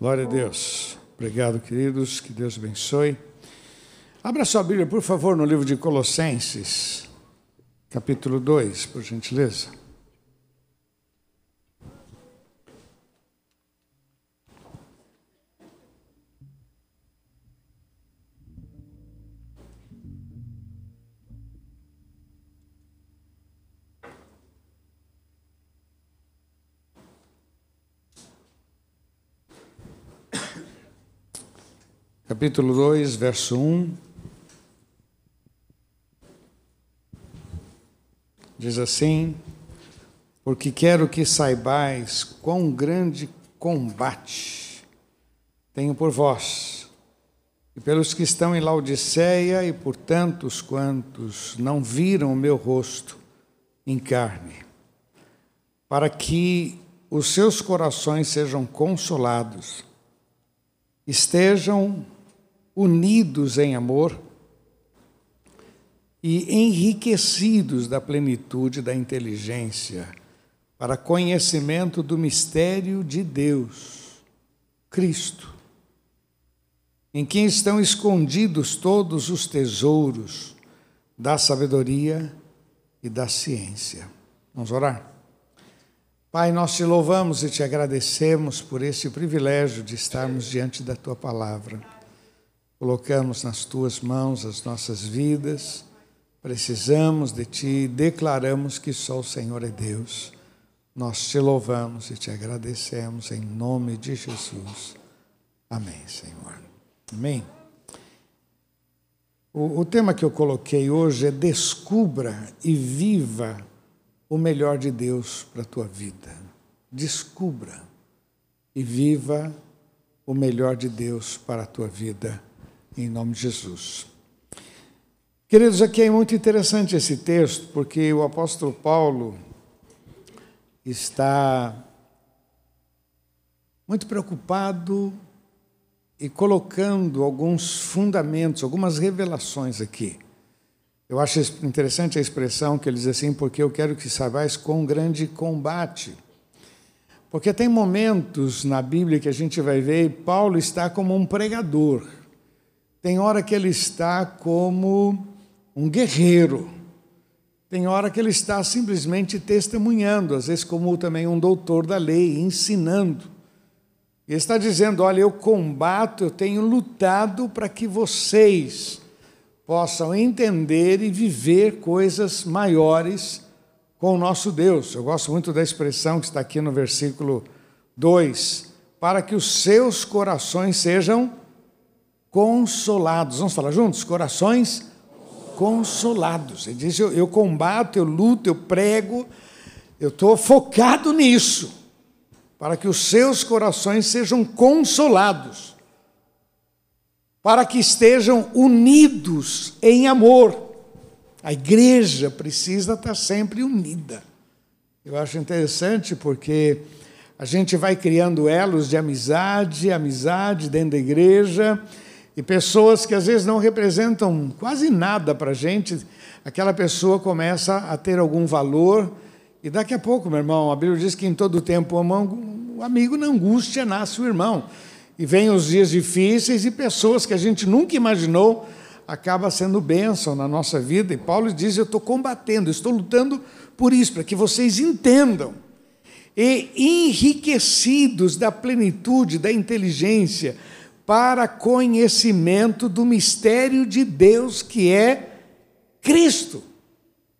Glória a Deus. Obrigado, queridos. Que Deus abençoe. Abra sua Bíblia, por favor, no livro de Colossenses, capítulo 2, por gentileza. Capítulo 2, verso 1. Diz assim: Porque quero que saibais quão grande combate tenho por vós, e pelos que estão em Laodiceia, e por tantos quantos não viram o meu rosto em carne, para que os seus corações sejam consolados, estejam unidos em amor e enriquecidos da plenitude da inteligência para conhecimento do mistério de Deus, Cristo, em quem estão escondidos todos os tesouros da sabedoria e da ciência. Vamos orar? Pai, nós te louvamos e te agradecemos por esse privilégio de estarmos diante da tua palavra. Colocamos nas tuas mãos as nossas vidas, precisamos de ti declaramos que só o Senhor é Deus. Nós te louvamos e te agradecemos em nome de Jesus. Amém, Senhor. Amém. O, o tema que eu coloquei hoje é Descubra e viva o melhor de Deus para a tua vida. Descubra e viva o melhor de Deus para a tua vida em nome de Jesus. Queridos, aqui é muito interessante esse texto, porque o apóstolo Paulo está muito preocupado e colocando alguns fundamentos, algumas revelações aqui. Eu acho interessante a expressão que ele diz assim, porque eu quero que saibais com grande combate. Porque tem momentos na Bíblia que a gente vai ver, Paulo está como um pregador. Tem hora que ele está como um guerreiro. Tem hora que ele está simplesmente testemunhando, às vezes como também um doutor da lei, ensinando. Ele está dizendo: Olha, eu combato, eu tenho lutado para que vocês possam entender e viver coisas maiores com o nosso Deus. Eu gosto muito da expressão que está aqui no versículo 2: para que os seus corações sejam consolados. Vamos falar juntos? Corações consolados. Ele diz: eu, eu combato, eu luto, eu prego, eu estou focado nisso, para que os seus corações sejam consolados, para que estejam unidos em amor. A igreja precisa estar sempre unida. Eu acho interessante porque a gente vai criando elos de amizade, amizade dentro da igreja e pessoas que às vezes não representam quase nada para a gente, aquela pessoa começa a ter algum valor. E daqui a pouco, meu irmão, a Bíblia diz que em todo tempo o amigo na angústia nasce o irmão. E vem os dias difíceis e pessoas que a gente nunca imaginou acaba sendo bênção na nossa vida. E Paulo diz: Eu estou combatendo, estou lutando por isso, para que vocês entendam. E enriquecidos da plenitude, da inteligência, para conhecimento do mistério de Deus que é Cristo.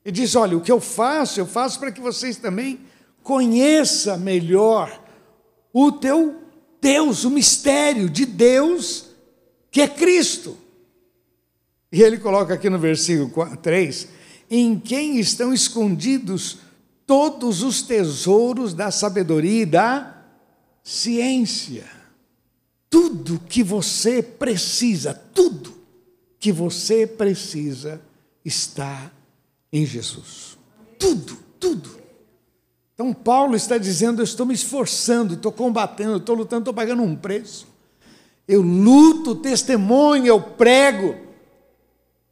Ele diz: olha, o que eu faço, eu faço para que vocês também conheçam melhor o teu Deus, o mistério de Deus que é Cristo. E ele coloca aqui no versículo 3: em quem estão escondidos todos os tesouros da sabedoria e da ciência. Tudo que você precisa, tudo que você precisa está em Jesus. Tudo, tudo. Então, Paulo está dizendo: Eu estou me esforçando, estou combatendo, estou lutando, estou pagando um preço. Eu luto, testemunho, eu prego,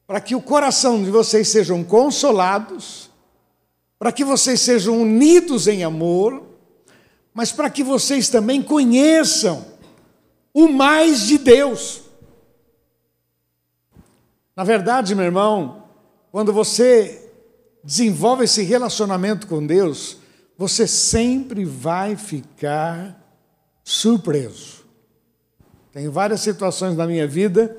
para que o coração de vocês sejam consolados, para que vocês sejam unidos em amor, mas para que vocês também conheçam o mais de Deus. Na verdade, meu irmão, quando você desenvolve esse relacionamento com Deus, você sempre vai ficar surpreso. Tem várias situações na minha vida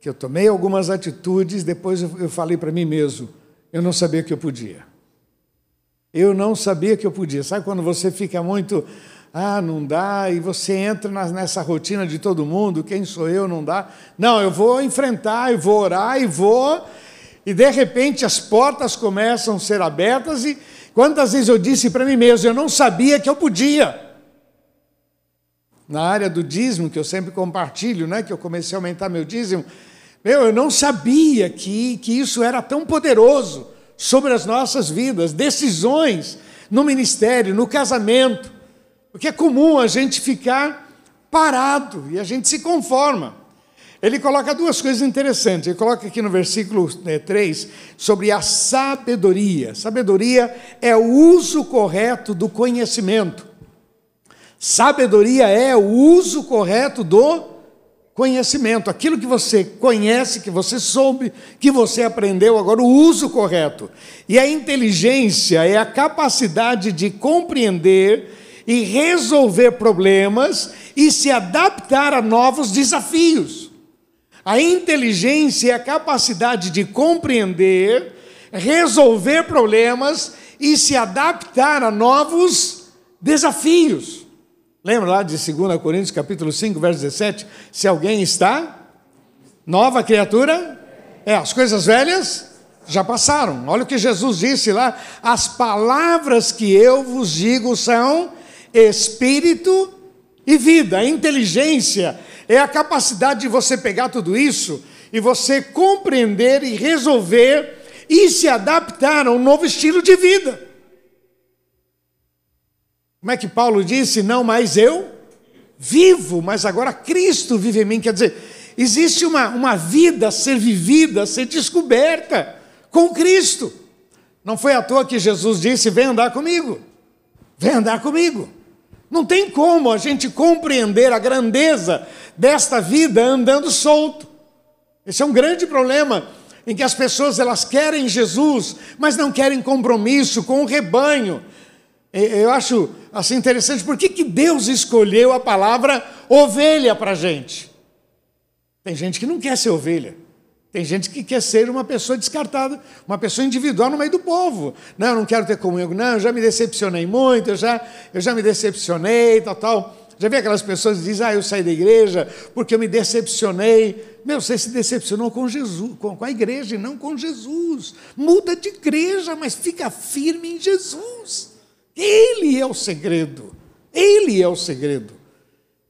que eu tomei algumas atitudes, depois eu falei para mim mesmo, eu não sabia que eu podia. Eu não sabia que eu podia. Sabe quando você fica muito, ah, não dá, e você entra nessa rotina de todo mundo, quem sou eu, não dá. Não, eu vou enfrentar, eu vou orar, e vou, e de repente as portas começam a ser abertas, e quantas vezes eu disse para mim mesmo, eu não sabia que eu podia. Na área do dízimo, que eu sempre compartilho, né, que eu comecei a aumentar meu dízimo, meu, eu não sabia que, que isso era tão poderoso sobre as nossas vidas, decisões no ministério, no casamento, porque é comum a gente ficar parado e a gente se conforma. Ele coloca duas coisas interessantes. Ele coloca aqui no versículo 3 né, sobre a sabedoria. Sabedoria é o uso correto do conhecimento. Sabedoria é o uso correto do Conhecimento, aquilo que você conhece, que você soube, que você aprendeu, agora o uso correto. E a inteligência é a capacidade de compreender e resolver problemas e se adaptar a novos desafios. A inteligência é a capacidade de compreender, resolver problemas e se adaptar a novos desafios. Lembra lá de 2 Coríntios capítulo 5, verso 17? Se alguém está nova criatura, é, as coisas velhas já passaram. Olha o que Jesus disse lá: as palavras que eu vos digo são espírito e vida. A inteligência é a capacidade de você pegar tudo isso e você compreender e resolver e se adaptar a um novo estilo de vida. Como é que Paulo disse? Não mais eu vivo, mas agora Cristo vive em mim. Quer dizer, existe uma, uma vida a ser vivida, a ser descoberta com Cristo. Não foi à toa que Jesus disse: Vem andar comigo, vem andar comigo. Não tem como a gente compreender a grandeza desta vida andando solto. Esse é um grande problema em que as pessoas elas querem Jesus, mas não querem compromisso com o rebanho, eu acho assim interessante, por que, que Deus escolheu a palavra ovelha para gente? Tem gente que não quer ser ovelha. Tem gente que quer ser uma pessoa descartada, uma pessoa individual no meio do povo. Não, eu não quero ter comunhão. Não, eu já me decepcionei muito, eu já, eu já me decepcionei, tal, tal. Já vi aquelas pessoas que dizem, ah, eu saí da igreja porque eu me decepcionei. Meu, você se decepcionou com Jesus, com, a igreja e não com Jesus. Muda de igreja, mas fica firme em Jesus. Ele é o segredo. Ele é o segredo.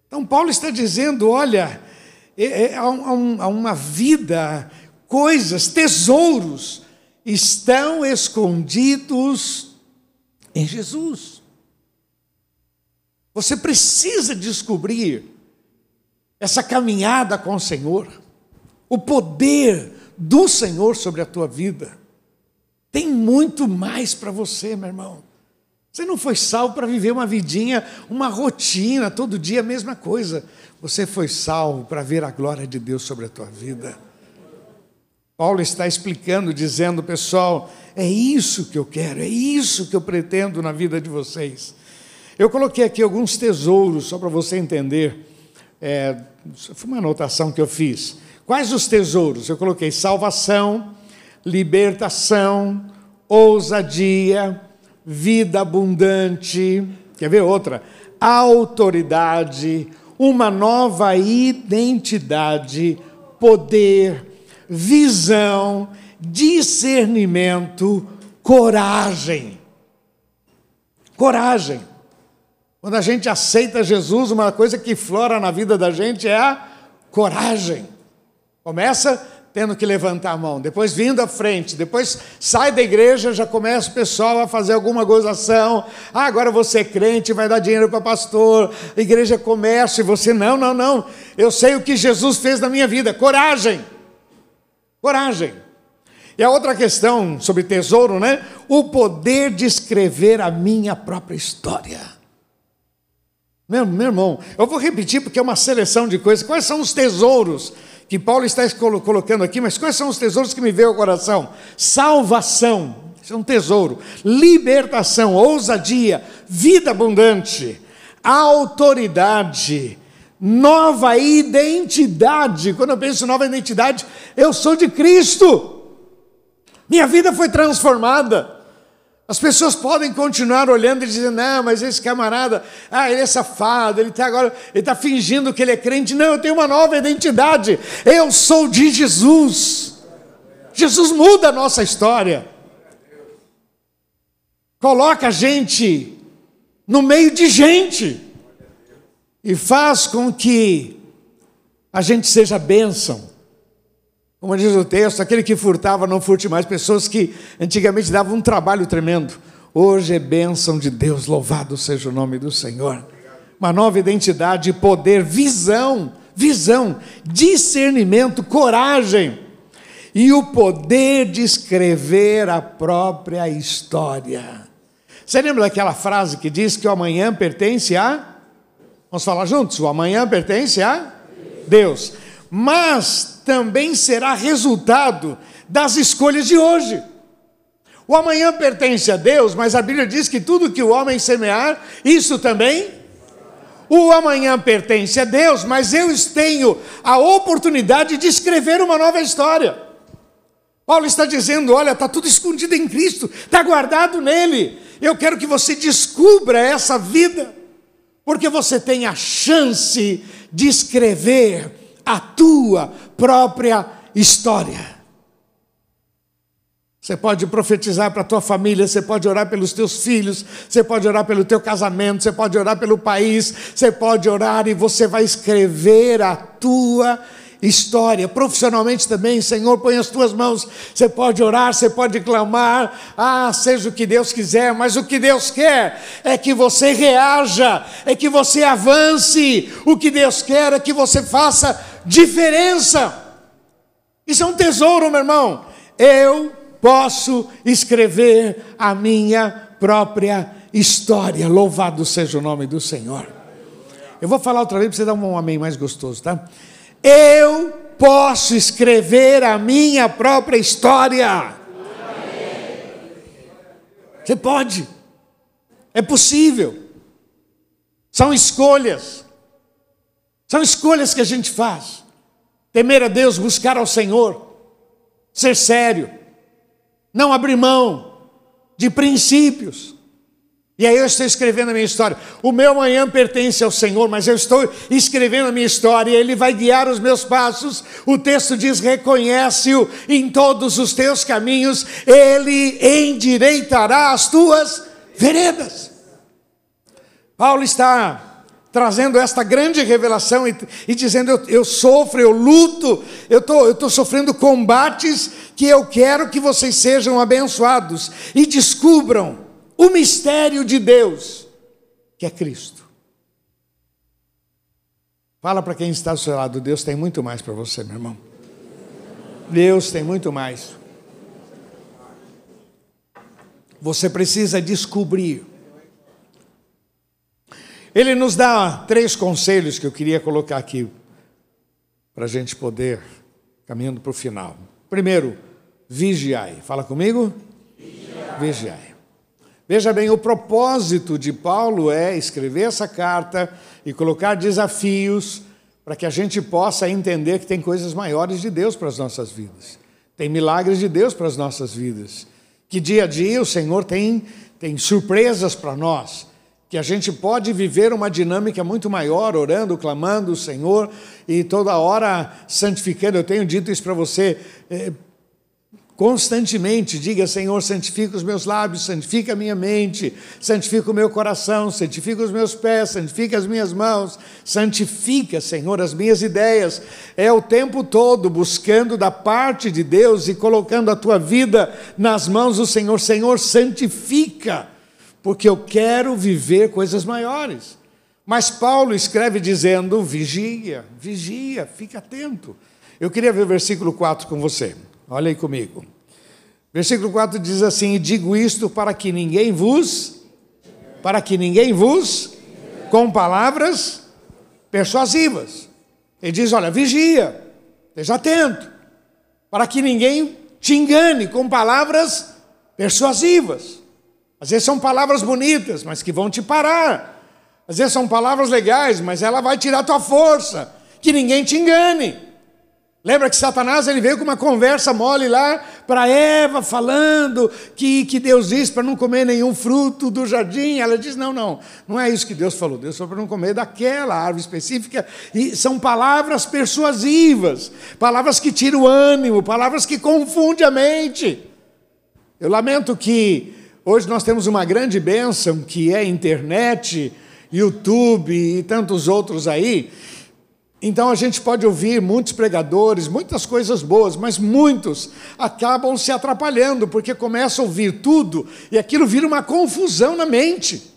Então, Paulo está dizendo: olha, há, um, há uma vida, coisas, tesouros estão escondidos em Jesus. Você precisa descobrir essa caminhada com o Senhor, o poder do Senhor sobre a tua vida. Tem muito mais para você, meu irmão. Você não foi salvo para viver uma vidinha, uma rotina, todo dia a mesma coisa. Você foi salvo para ver a glória de Deus sobre a tua vida. Paulo está explicando, dizendo, pessoal, é isso que eu quero, é isso que eu pretendo na vida de vocês. Eu coloquei aqui alguns tesouros, só para você entender. É, foi uma anotação que eu fiz. Quais os tesouros? Eu coloquei salvação, libertação, ousadia, vida abundante. Quer ver outra? Autoridade, uma nova identidade, poder, visão, discernimento, coragem. Coragem. Quando a gente aceita Jesus, uma coisa que flora na vida da gente é a coragem. Começa tendo que levantar a mão, depois vindo à frente, depois sai da igreja, já começa o pessoal a fazer alguma gozação. Ah, agora você é crente, vai dar dinheiro para pastor, a igreja comércio, e você, não, não, não. Eu sei o que Jesus fez na minha vida. Coragem. Coragem. E a outra questão sobre tesouro, né? O poder de escrever a minha própria história. Meu, meu irmão, eu vou repetir porque é uma seleção de coisas. Quais são os tesouros que Paulo está colocando aqui, mas quais são os tesouros que me veio ao coração? Salvação, isso é um tesouro. Libertação, ousadia, vida abundante, autoridade, nova identidade. Quando eu penso em nova identidade, eu sou de Cristo. Minha vida foi transformada. As pessoas podem continuar olhando e dizendo, não, mas esse camarada, ah, ele é safado, ele está agora, ele está fingindo que ele é crente. Não, eu tenho uma nova identidade. Eu sou de Jesus. Jesus muda a nossa história. Coloca a gente no meio de gente e faz com que a gente seja bênção. Como diz o texto, aquele que furtava não furte mais. Pessoas que antigamente davam um trabalho tremendo. Hoje é bênção de Deus, louvado seja o nome do Senhor. Uma nova identidade, poder, visão, visão, discernimento, coragem e o poder de escrever a própria história. Você lembra daquela frase que diz que o amanhã pertence a? Vamos falar juntos? O amanhã pertence a Deus. Mas também será resultado das escolhas de hoje. O amanhã pertence a Deus, mas a Bíblia diz que tudo que o homem semear, isso também. O amanhã pertence a Deus, mas eu tenho a oportunidade de escrever uma nova história. Paulo está dizendo: olha, está tudo escondido em Cristo, está guardado nele. Eu quero que você descubra essa vida, porque você tem a chance de escrever a tua própria história. Você pode profetizar para a tua família, você pode orar pelos teus filhos, você pode orar pelo teu casamento, você pode orar pelo país, você pode orar e você vai escrever a tua história. Profissionalmente também, Senhor, põe as tuas mãos. Você pode orar, você pode clamar, ah, seja o que Deus quiser, mas o que Deus quer é que você reaja, é que você avance. O que Deus quer é que você faça diferença. Isso é um tesouro, meu irmão. Eu posso escrever a minha própria história. Louvado seja o nome do Senhor. Eu vou falar outra vez para você dar um amém mais gostoso, tá? Eu posso escrever a minha própria história. Você pode. É possível. São escolhas. São escolhas que a gente faz. Temer a Deus, buscar ao Senhor, ser sério, não abrir mão de princípios. E aí eu estou escrevendo a minha história. O meu amanhã pertence ao Senhor, mas eu estou escrevendo a minha história Ele vai guiar os meus passos. O texto diz: reconhece-o em todos os teus caminhos, Ele endireitará as tuas veredas. Paulo está trazendo esta grande revelação e, e dizendo: eu, eu, sofro, eu luto, eu tô, estou sofrendo combates que eu quero que vocês sejam abençoados e descubram o mistério de Deus, que é Cristo. Fala para quem está ao seu lado: Deus tem muito mais para você, meu irmão. Deus tem muito mais. Você precisa descobrir ele nos dá três conselhos que eu queria colocar aqui, para a gente poder, caminhando para o final. Primeiro, vigiai. Fala comigo? Vigiai. vigiai. Veja bem, o propósito de Paulo é escrever essa carta e colocar desafios para que a gente possa entender que tem coisas maiores de Deus para as nossas vidas. Tem milagres de Deus para as nossas vidas. Que dia a dia o Senhor tem, tem surpresas para nós que a gente pode viver uma dinâmica muito maior, orando, clamando o Senhor e toda hora santificando. Eu tenho dito isso para você é, constantemente. Diga, Senhor, santifica os meus lábios, santifica a minha mente, santifica o meu coração, santifica os meus pés, santifica as minhas mãos, santifica, Senhor, as minhas ideias. É o tempo todo buscando da parte de Deus e colocando a tua vida nas mãos do Senhor. Senhor, santifica porque eu quero viver coisas maiores. Mas Paulo escreve dizendo: vigia, vigia, fica atento. Eu queria ver o versículo 4 com você. Olha aí comigo. Versículo 4 diz assim: E digo isto para que ninguém vos, para que ninguém vos com palavras persuasivas. Ele diz: olha, vigia, esteja atento, para que ninguém te engane com palavras persuasivas. Às vezes são palavras bonitas, mas que vão te parar. Às vezes são palavras legais, mas ela vai tirar tua força. Que ninguém te engane. Lembra que Satanás ele veio com uma conversa mole lá para Eva, falando que, que Deus disse para não comer nenhum fruto do jardim. Ela diz: Não, não, não é isso que Deus falou. Deus falou para não comer daquela árvore específica. E são palavras persuasivas, palavras que tiram o ânimo, palavras que confundem a mente. Eu lamento que hoje nós temos uma grande bênção que é a internet, YouTube e tantos outros aí então a gente pode ouvir muitos pregadores, muitas coisas boas, mas muitos acabam se atrapalhando, porque começam a ouvir tudo e aquilo vira uma confusão na mente.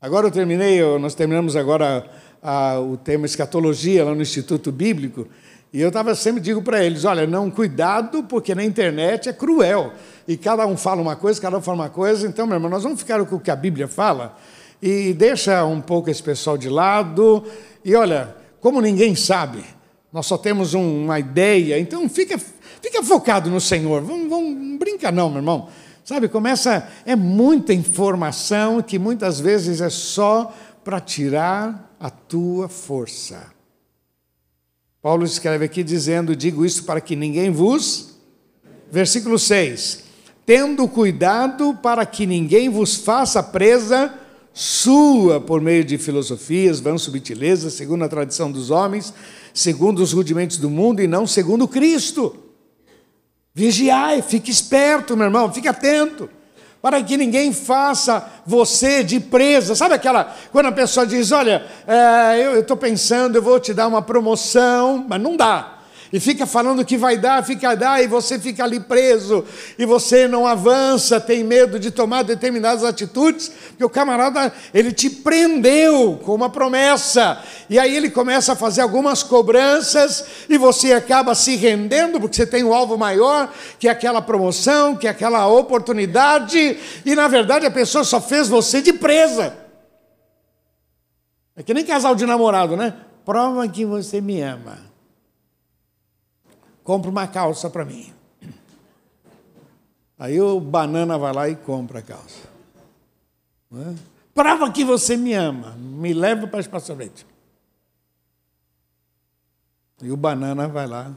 Agora eu terminei, nós terminamos agora a, o tema escatologia lá no Instituto Bíblico, e eu estava sempre digo para eles, olha, não, cuidado, porque na internet é cruel. E cada um fala uma coisa, cada um fala uma coisa, então, meu irmão, nós vamos ficar com o que a Bíblia fala e deixa um pouco esse pessoal de lado e olha, como ninguém sabe, nós só temos um, uma ideia, então fica, fica focado no Senhor. Vamos, vamos, não brinca não, meu irmão. Sabe, começa, é muita informação que muitas vezes é só para tirar a tua força. Paulo escreve aqui dizendo: Digo isso para que ninguém vos. Versículo 6: Tendo cuidado para que ninguém vos faça presa sua por meio de filosofias, vãs subtilezas, segundo a tradição dos homens, segundo os rudimentos do mundo e não segundo Cristo. Vigiai, fique esperto, meu irmão, fique atento, para que ninguém faça você de presa. Sabe aquela, quando a pessoa diz: Olha, é, eu estou pensando, eu vou te dar uma promoção, mas não dá e fica falando que vai dar, fica dar, e você fica ali preso, e você não avança, tem medo de tomar determinadas atitudes, porque o camarada, ele te prendeu com uma promessa, e aí ele começa a fazer algumas cobranças, e você acaba se rendendo, porque você tem um alvo maior, que é aquela promoção, que é aquela oportunidade, e na verdade a pessoa só fez você de presa. É que nem casal de namorado, né? Prova que você me ama compra uma calça para mim. Aí o banana vai lá e compra a calça. É? Prova que você me ama, me leva para o espaçamento. E o banana vai lá.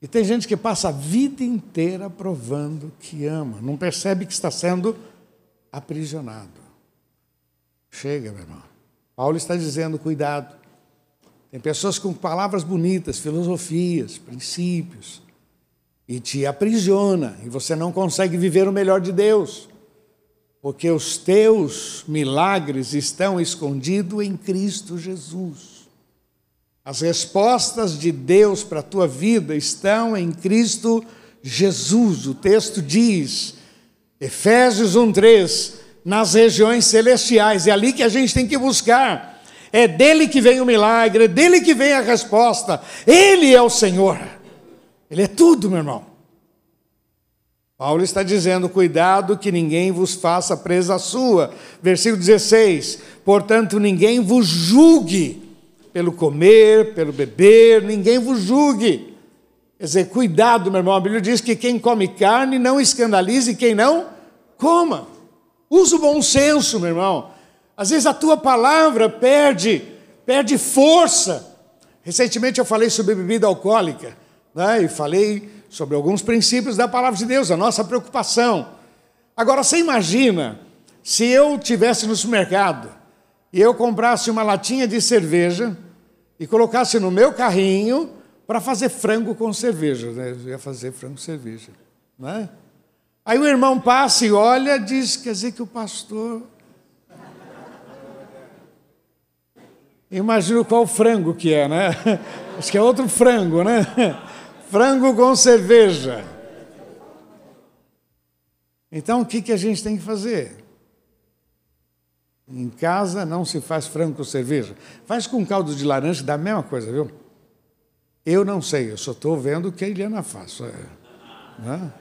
E tem gente que passa a vida inteira provando que ama, não percebe que está sendo aprisionado. Chega, meu irmão. Paulo está dizendo: cuidado. Tem pessoas com palavras bonitas, filosofias, princípios, e te aprisiona, e você não consegue viver o melhor de Deus, porque os teus milagres estão escondidos em Cristo Jesus. As respostas de Deus para a tua vida estão em Cristo Jesus. O texto diz, Efésios 1:3, nas regiões celestiais, é ali que a gente tem que buscar é dele que vem o milagre, é dele que vem a resposta. Ele é o Senhor. Ele é tudo, meu irmão. Paulo está dizendo: cuidado que ninguém vos faça presa sua. Versículo 16: portanto, ninguém vos julgue pelo comer, pelo beber, ninguém vos julgue. Quer dizer, cuidado, meu irmão. A Bíblia diz que quem come carne não escandalize quem não coma. Usa o bom senso, meu irmão. Às vezes a tua palavra perde, perde força. Recentemente eu falei sobre bebida alcoólica, né? e falei sobre alguns princípios da palavra de Deus, a nossa preocupação. Agora você imagina se eu tivesse no supermercado e eu comprasse uma latinha de cerveja e colocasse no meu carrinho para fazer frango com cerveja. Né? Eu ia fazer frango com cerveja. Né? Aí o irmão passa e olha, diz, quer dizer que o pastor Imagino qual frango que é, né? Acho que é outro frango, né? Frango com cerveja. Então, o que, que a gente tem que fazer? Em casa não se faz frango com cerveja. Faz com caldo de laranja, dá a mesma coisa, viu? Eu não sei, eu só estou vendo o que a Eliana faz. É, né?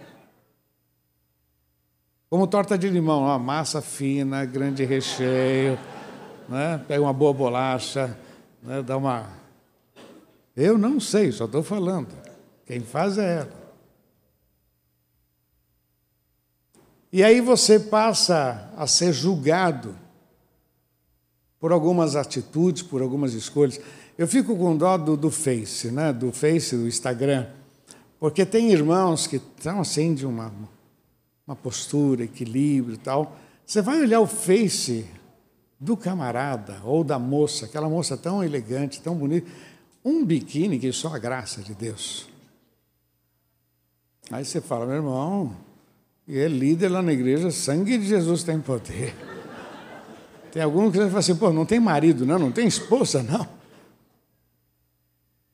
Como torta de limão, uma massa fina, grande recheio, né? pega uma boa bolacha, né? dá uma. Eu não sei, só estou falando. Quem faz é ela. E aí você passa a ser julgado por algumas atitudes, por algumas escolhas. Eu fico com dó do, do Face, né? do Face, do Instagram, porque tem irmãos que estão assim de uma, uma postura, equilíbrio e tal. Você vai olhar o Face do camarada ou da moça, aquela moça tão elegante, tão bonita, um biquíni que só a graça de Deus. Aí você fala, meu irmão, e é líder lá na igreja, sangue de Jesus tem poder. Tem alguns que falam assim, pô, não tem marido, não, não tem esposa, não.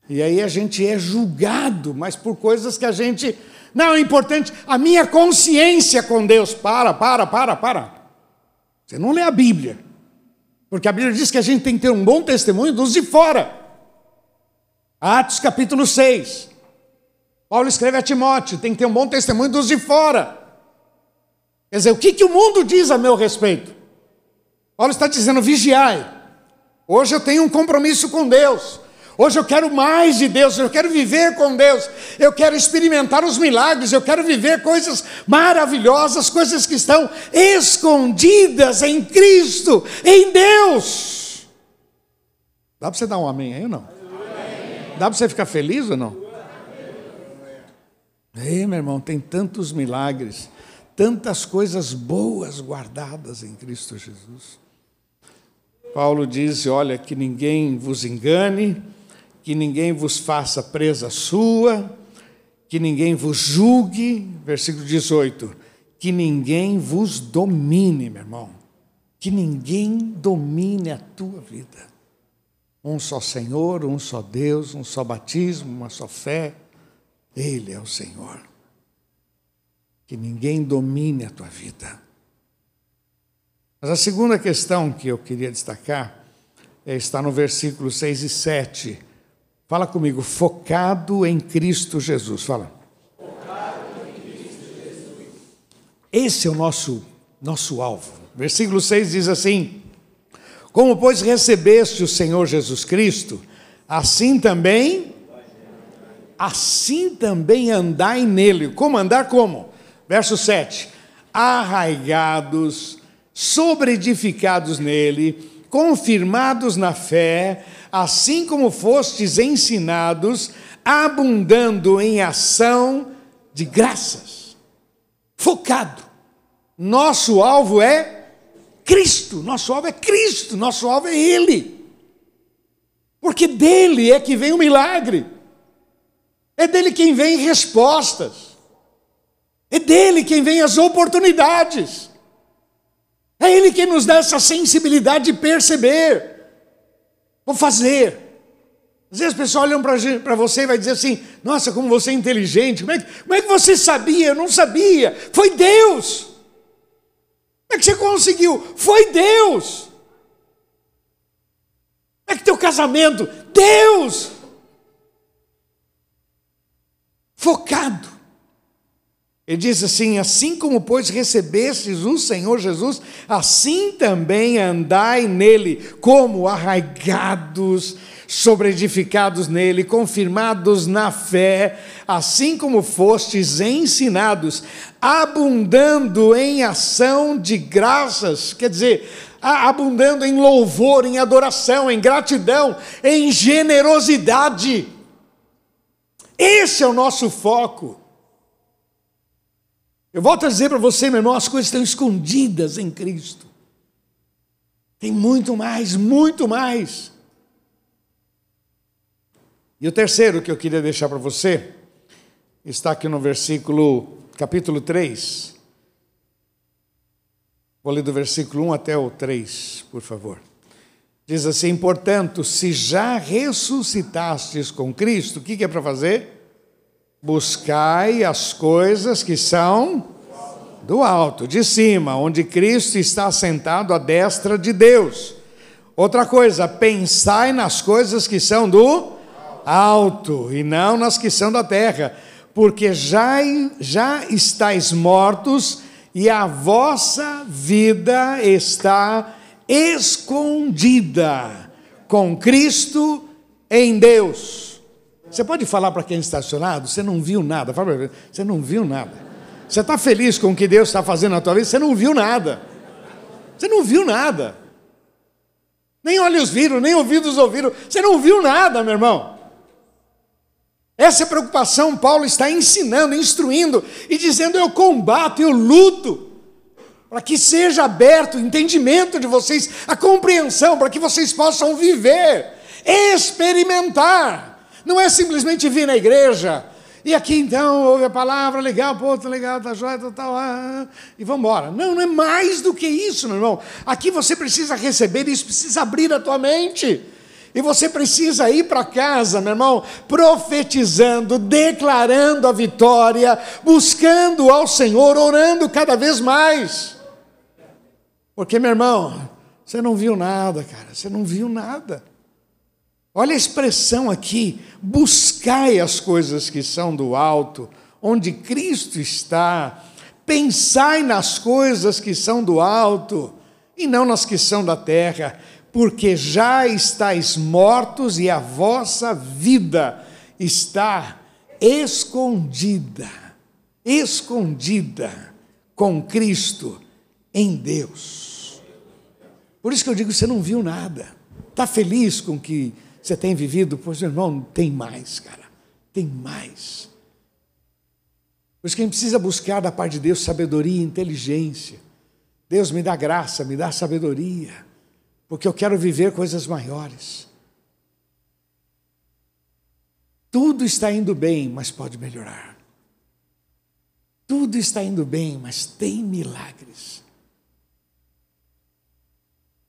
E aí a gente é julgado, mas por coisas que a gente. Não, é importante, a minha consciência com Deus. Para, para, para, para. Você não lê a Bíblia. Porque a Bíblia diz que a gente tem que ter um bom testemunho dos de fora. Atos capítulo 6. Paulo escreve a Timóteo: tem que ter um bom testemunho dos de fora. Quer dizer, o que, que o mundo diz a meu respeito? Paulo está dizendo: vigiai. Hoje eu tenho um compromisso com Deus. Hoje eu quero mais de Deus, eu quero viver com Deus, eu quero experimentar os milagres, eu quero viver coisas maravilhosas, coisas que estão escondidas em Cristo, em Deus. Dá para você dar um amém aí ou não? Dá para você ficar feliz ou não? Ei, meu irmão, tem tantos milagres tantas coisas boas guardadas em Cristo Jesus. Paulo diz: Olha, que ninguém vos engane, que ninguém vos faça presa sua, que ninguém vos julgue. Versículo 18: Que ninguém vos domine, meu irmão. Que ninguém domine a tua vida. Um só Senhor, um só Deus, um só batismo, uma só fé. Ele é o Senhor que ninguém domine a tua vida. Mas a segunda questão que eu queria destacar é, está no versículo 6 e 7. Fala comigo, focado em Cristo Jesus. Fala. Focado em Cristo Jesus. Esse é o nosso, nosso alvo. Versículo 6 diz assim: Como, pois, recebeste o Senhor Jesus Cristo, assim também, assim também andai nele. Como andar? Como? Verso 7: Arraigados, sobreedificados nele, confirmados na fé, assim como fostes ensinados, abundando em ação de graças. Focado. Nosso alvo é Cristo, nosso alvo é Cristo, nosso alvo é Ele. Porque dele é que vem o milagre, é dele quem vem respostas. É dele quem vem as oportunidades. É ele quem nos dá essa sensibilidade de perceber. Vou fazer. Às vezes as pessoas olham para você e vai dizer assim: Nossa, como você é inteligente. Como é, que, como é que você sabia? Eu não sabia. Foi Deus. Como é que você conseguiu? Foi Deus. Como é que teu casamento? Deus. Focado. Ele diz assim: assim como, pois, recebestes o Senhor Jesus, assim também andai nele, como arraigados, sobreedificados nele, confirmados na fé, assim como fostes ensinados, abundando em ação de graças, quer dizer, abundando em louvor, em adoração, em gratidão, em generosidade. Esse é o nosso foco. Eu volto a dizer para você, meu irmão, as coisas estão escondidas em Cristo. Tem muito mais, muito mais. E o terceiro que eu queria deixar para você está aqui no versículo, capítulo 3. Vou ler do versículo 1 até o 3, por favor. Diz assim: Portanto, se já ressuscitastes com Cristo, o que é para fazer? Buscai as coisas que são do alto, de cima, onde Cristo está sentado à destra de Deus. Outra coisa, pensai nas coisas que são do alto e não nas que são da terra, porque já, já estáis mortos e a vossa vida está escondida com Cristo em Deus. Você pode falar para quem está estacionado? Você não viu nada. Fala para você não viu nada. Você está feliz com o que Deus está fazendo na tua vida? Você não viu nada. Você não viu nada. Nem olhos viram, nem ouvidos ouviram. Você não viu nada, meu irmão. Essa é preocupação Paulo está ensinando, instruindo e dizendo: eu combato, eu luto, para que seja aberto o entendimento de vocês, a compreensão, para que vocês possam viver, experimentar. Não é simplesmente vir na igreja, e aqui então ouve a palavra, legal, pô, tá legal, tá jóia, tá tal, ah, e vamos embora. Não, não é mais do que isso, meu irmão. Aqui você precisa receber isso, precisa abrir a tua mente. E você precisa ir para casa, meu irmão, profetizando, declarando a vitória, buscando ao Senhor, orando cada vez mais. Porque, meu irmão, você não viu nada, cara, você não viu nada. Olha a expressão aqui: buscai as coisas que são do alto, onde Cristo está. Pensai nas coisas que são do alto e não nas que são da terra, porque já estáis mortos e a vossa vida está escondida, escondida com Cristo em Deus. Por isso que eu digo: você não viu nada, está feliz com que você tem vivido, pois irmão, tem mais, cara, tem mais. Por isso que a gente precisa buscar da parte de Deus sabedoria e inteligência. Deus me dá graça, me dá sabedoria, porque eu quero viver coisas maiores. Tudo está indo bem, mas pode melhorar. Tudo está indo bem, mas tem milagres.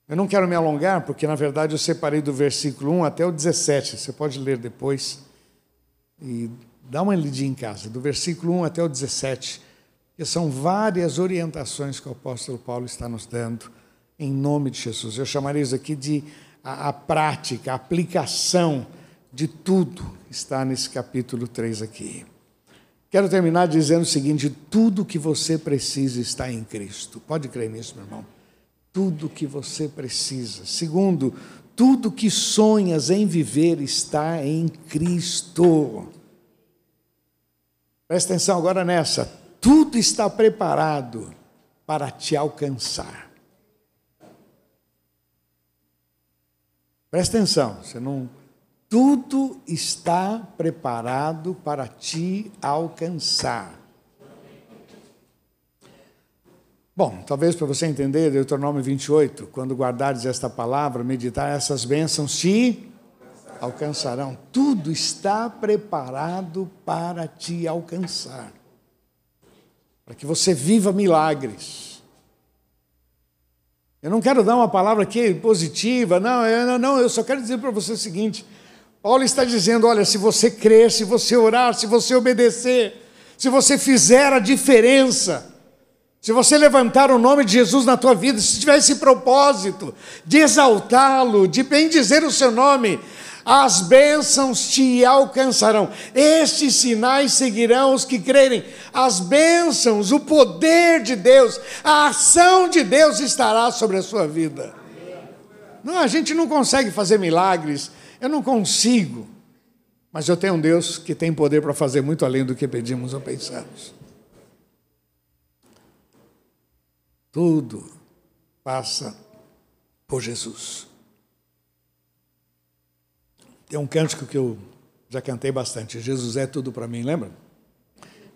Eu não quero me alongar, porque na verdade eu separei do versículo 1 até o 17. Você pode ler depois e dá uma lidinha em casa, do versículo 1 até o 17, que são várias orientações que o apóstolo Paulo está nos dando em nome de Jesus. Eu chamaria isso aqui de a, a prática, a aplicação de tudo está nesse capítulo 3 aqui. Quero terminar dizendo o seguinte: tudo que você precisa está em Cristo. Pode crer nisso, meu irmão tudo que você precisa. Segundo, tudo que sonhas em viver está em Cristo. Presta atenção agora nessa. Tudo está preparado para te alcançar. Presta atenção, você não. Tudo está preparado para te alcançar. Bom, talvez para você entender, Deuteronômio 28, quando guardares esta palavra, meditar, essas bênçãos te alcançarão. Tudo está preparado para te alcançar. Para que você viva milagres. Eu não quero dar uma palavra aqui positiva, não, eu, não, eu só quero dizer para você o seguinte: Paulo está dizendo: olha, se você crer, se você orar, se você obedecer, se você fizer a diferença, se você levantar o nome de Jesus na tua vida, se tiver esse propósito de exaltá-lo, de bendizer o seu nome, as bênçãos te alcançarão. Estes sinais seguirão os que crerem. As bênçãos, o poder de Deus, a ação de Deus estará sobre a sua vida. Não, a gente não consegue fazer milagres, eu não consigo. Mas eu tenho um Deus que tem poder para fazer muito além do que pedimos ou pensamos. Tudo passa por Jesus. Tem um cântico que eu já cantei bastante. Jesus é tudo para mim, lembra?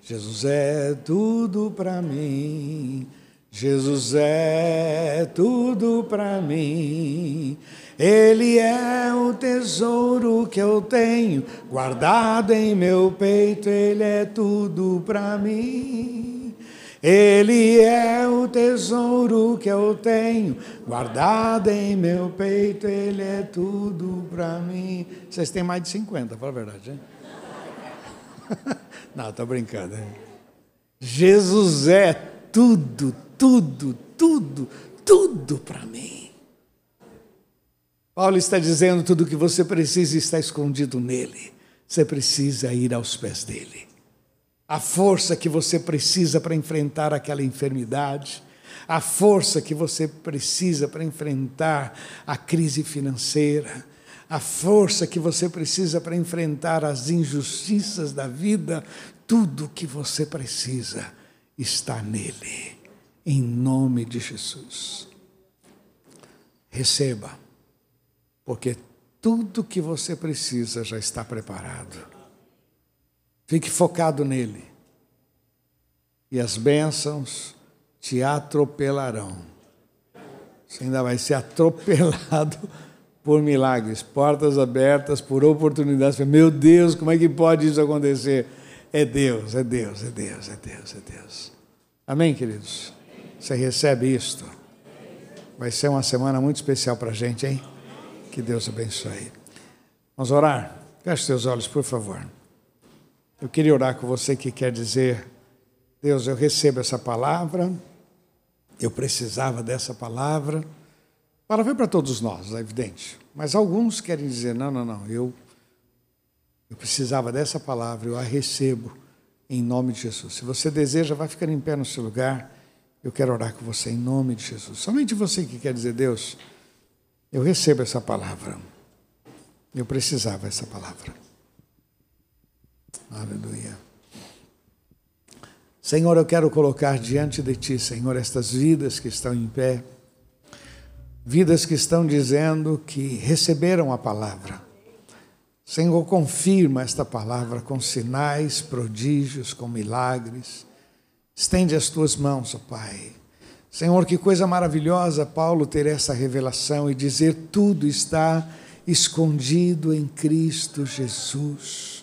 Jesus é tudo para mim. Jesus é tudo para mim. Ele é o tesouro que eu tenho guardado em meu peito. Ele é tudo para mim. Ele é o tesouro que eu tenho guardado em meu peito, ele é tudo para mim. Vocês têm mais de 50, fala a verdade, hein? Não, estou brincando. Hein? Jesus é tudo, tudo, tudo, tudo para mim. Paulo está dizendo tudo o que você precisa está escondido nele. Você precisa ir aos pés dele. A força que você precisa para enfrentar aquela enfermidade, a força que você precisa para enfrentar a crise financeira, a força que você precisa para enfrentar as injustiças da vida, tudo que você precisa está nele, em nome de Jesus. Receba, porque tudo que você precisa já está preparado. Fique focado nele, e as bênçãos te atropelarão. Você ainda vai ser atropelado por milagres, portas abertas, por oportunidades. Meu Deus, como é que pode isso acontecer? É Deus, é Deus, é Deus, é Deus, é Deus. Amém, queridos? Você recebe isto? Vai ser uma semana muito especial para a gente, hein? Que Deus abençoe. Vamos orar? Feche seus olhos, por favor. Eu queria orar com você que quer dizer: Deus, eu recebo essa palavra, eu precisava dessa palavra. Palavra é para todos nós, é evidente. Mas alguns querem dizer: não, não, não, eu, eu precisava dessa palavra, eu a recebo em nome de Jesus. Se você deseja, vai ficar em pé no seu lugar. Eu quero orar com você em nome de Jesus. Somente você que quer dizer, Deus, eu recebo essa palavra. Eu precisava dessa palavra. Aleluia. Senhor, eu quero colocar diante de Ti, Senhor, estas vidas que estão em pé vidas que estão dizendo que receberam a palavra. Senhor, confirma esta palavra com sinais, prodígios, com milagres. Estende as tuas mãos, ó Pai. Senhor, que coisa maravilhosa Paulo ter essa revelação e dizer tudo está escondido em Cristo Jesus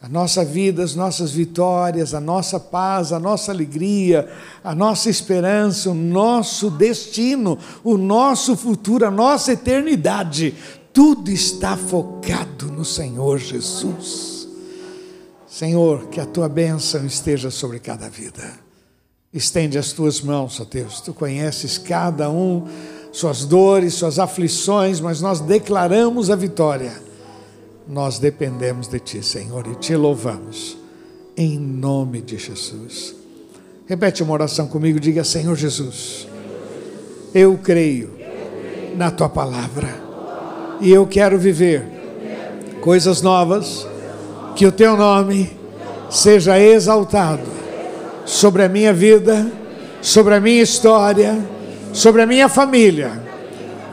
a nossa vida, as nossas vitórias, a nossa paz, a nossa alegria, a nossa esperança, o nosso destino, o nosso futuro, a nossa eternidade, tudo está focado no Senhor Jesus. Senhor, que a tua bênção esteja sobre cada vida. Estende as tuas mãos, ó Deus. Tu conheces cada um, suas dores, suas aflições, mas nós declaramos a vitória nós dependemos de Ti, Senhor, e te louvamos, em nome de Jesus. Repete uma oração comigo, diga: Senhor Jesus, eu creio na Tua palavra e eu quero viver coisas novas, que o Teu nome seja exaltado sobre a minha vida, sobre a minha história, sobre a minha família.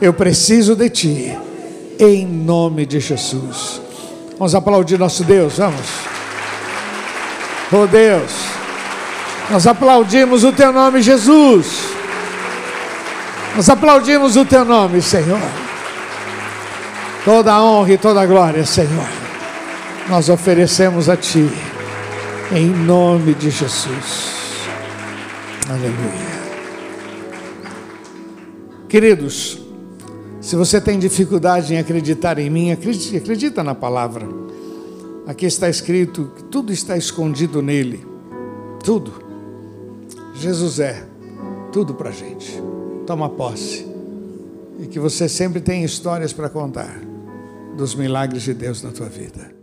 Eu preciso de Ti, em nome de Jesus. Vamos aplaudir nosso Deus, vamos. Oh Deus, nós aplaudimos o teu nome, Jesus. Nós aplaudimos o teu nome, Senhor. Toda a honra e toda a glória, Senhor, nós oferecemos a Ti, em nome de Jesus. Aleluia. Queridos, se você tem dificuldade em acreditar em mim, acredita, acredita na palavra. Aqui está escrito que tudo está escondido nele. Tudo. Jesus é tudo para gente. Toma posse. E que você sempre tenha histórias para contar dos milagres de Deus na tua vida.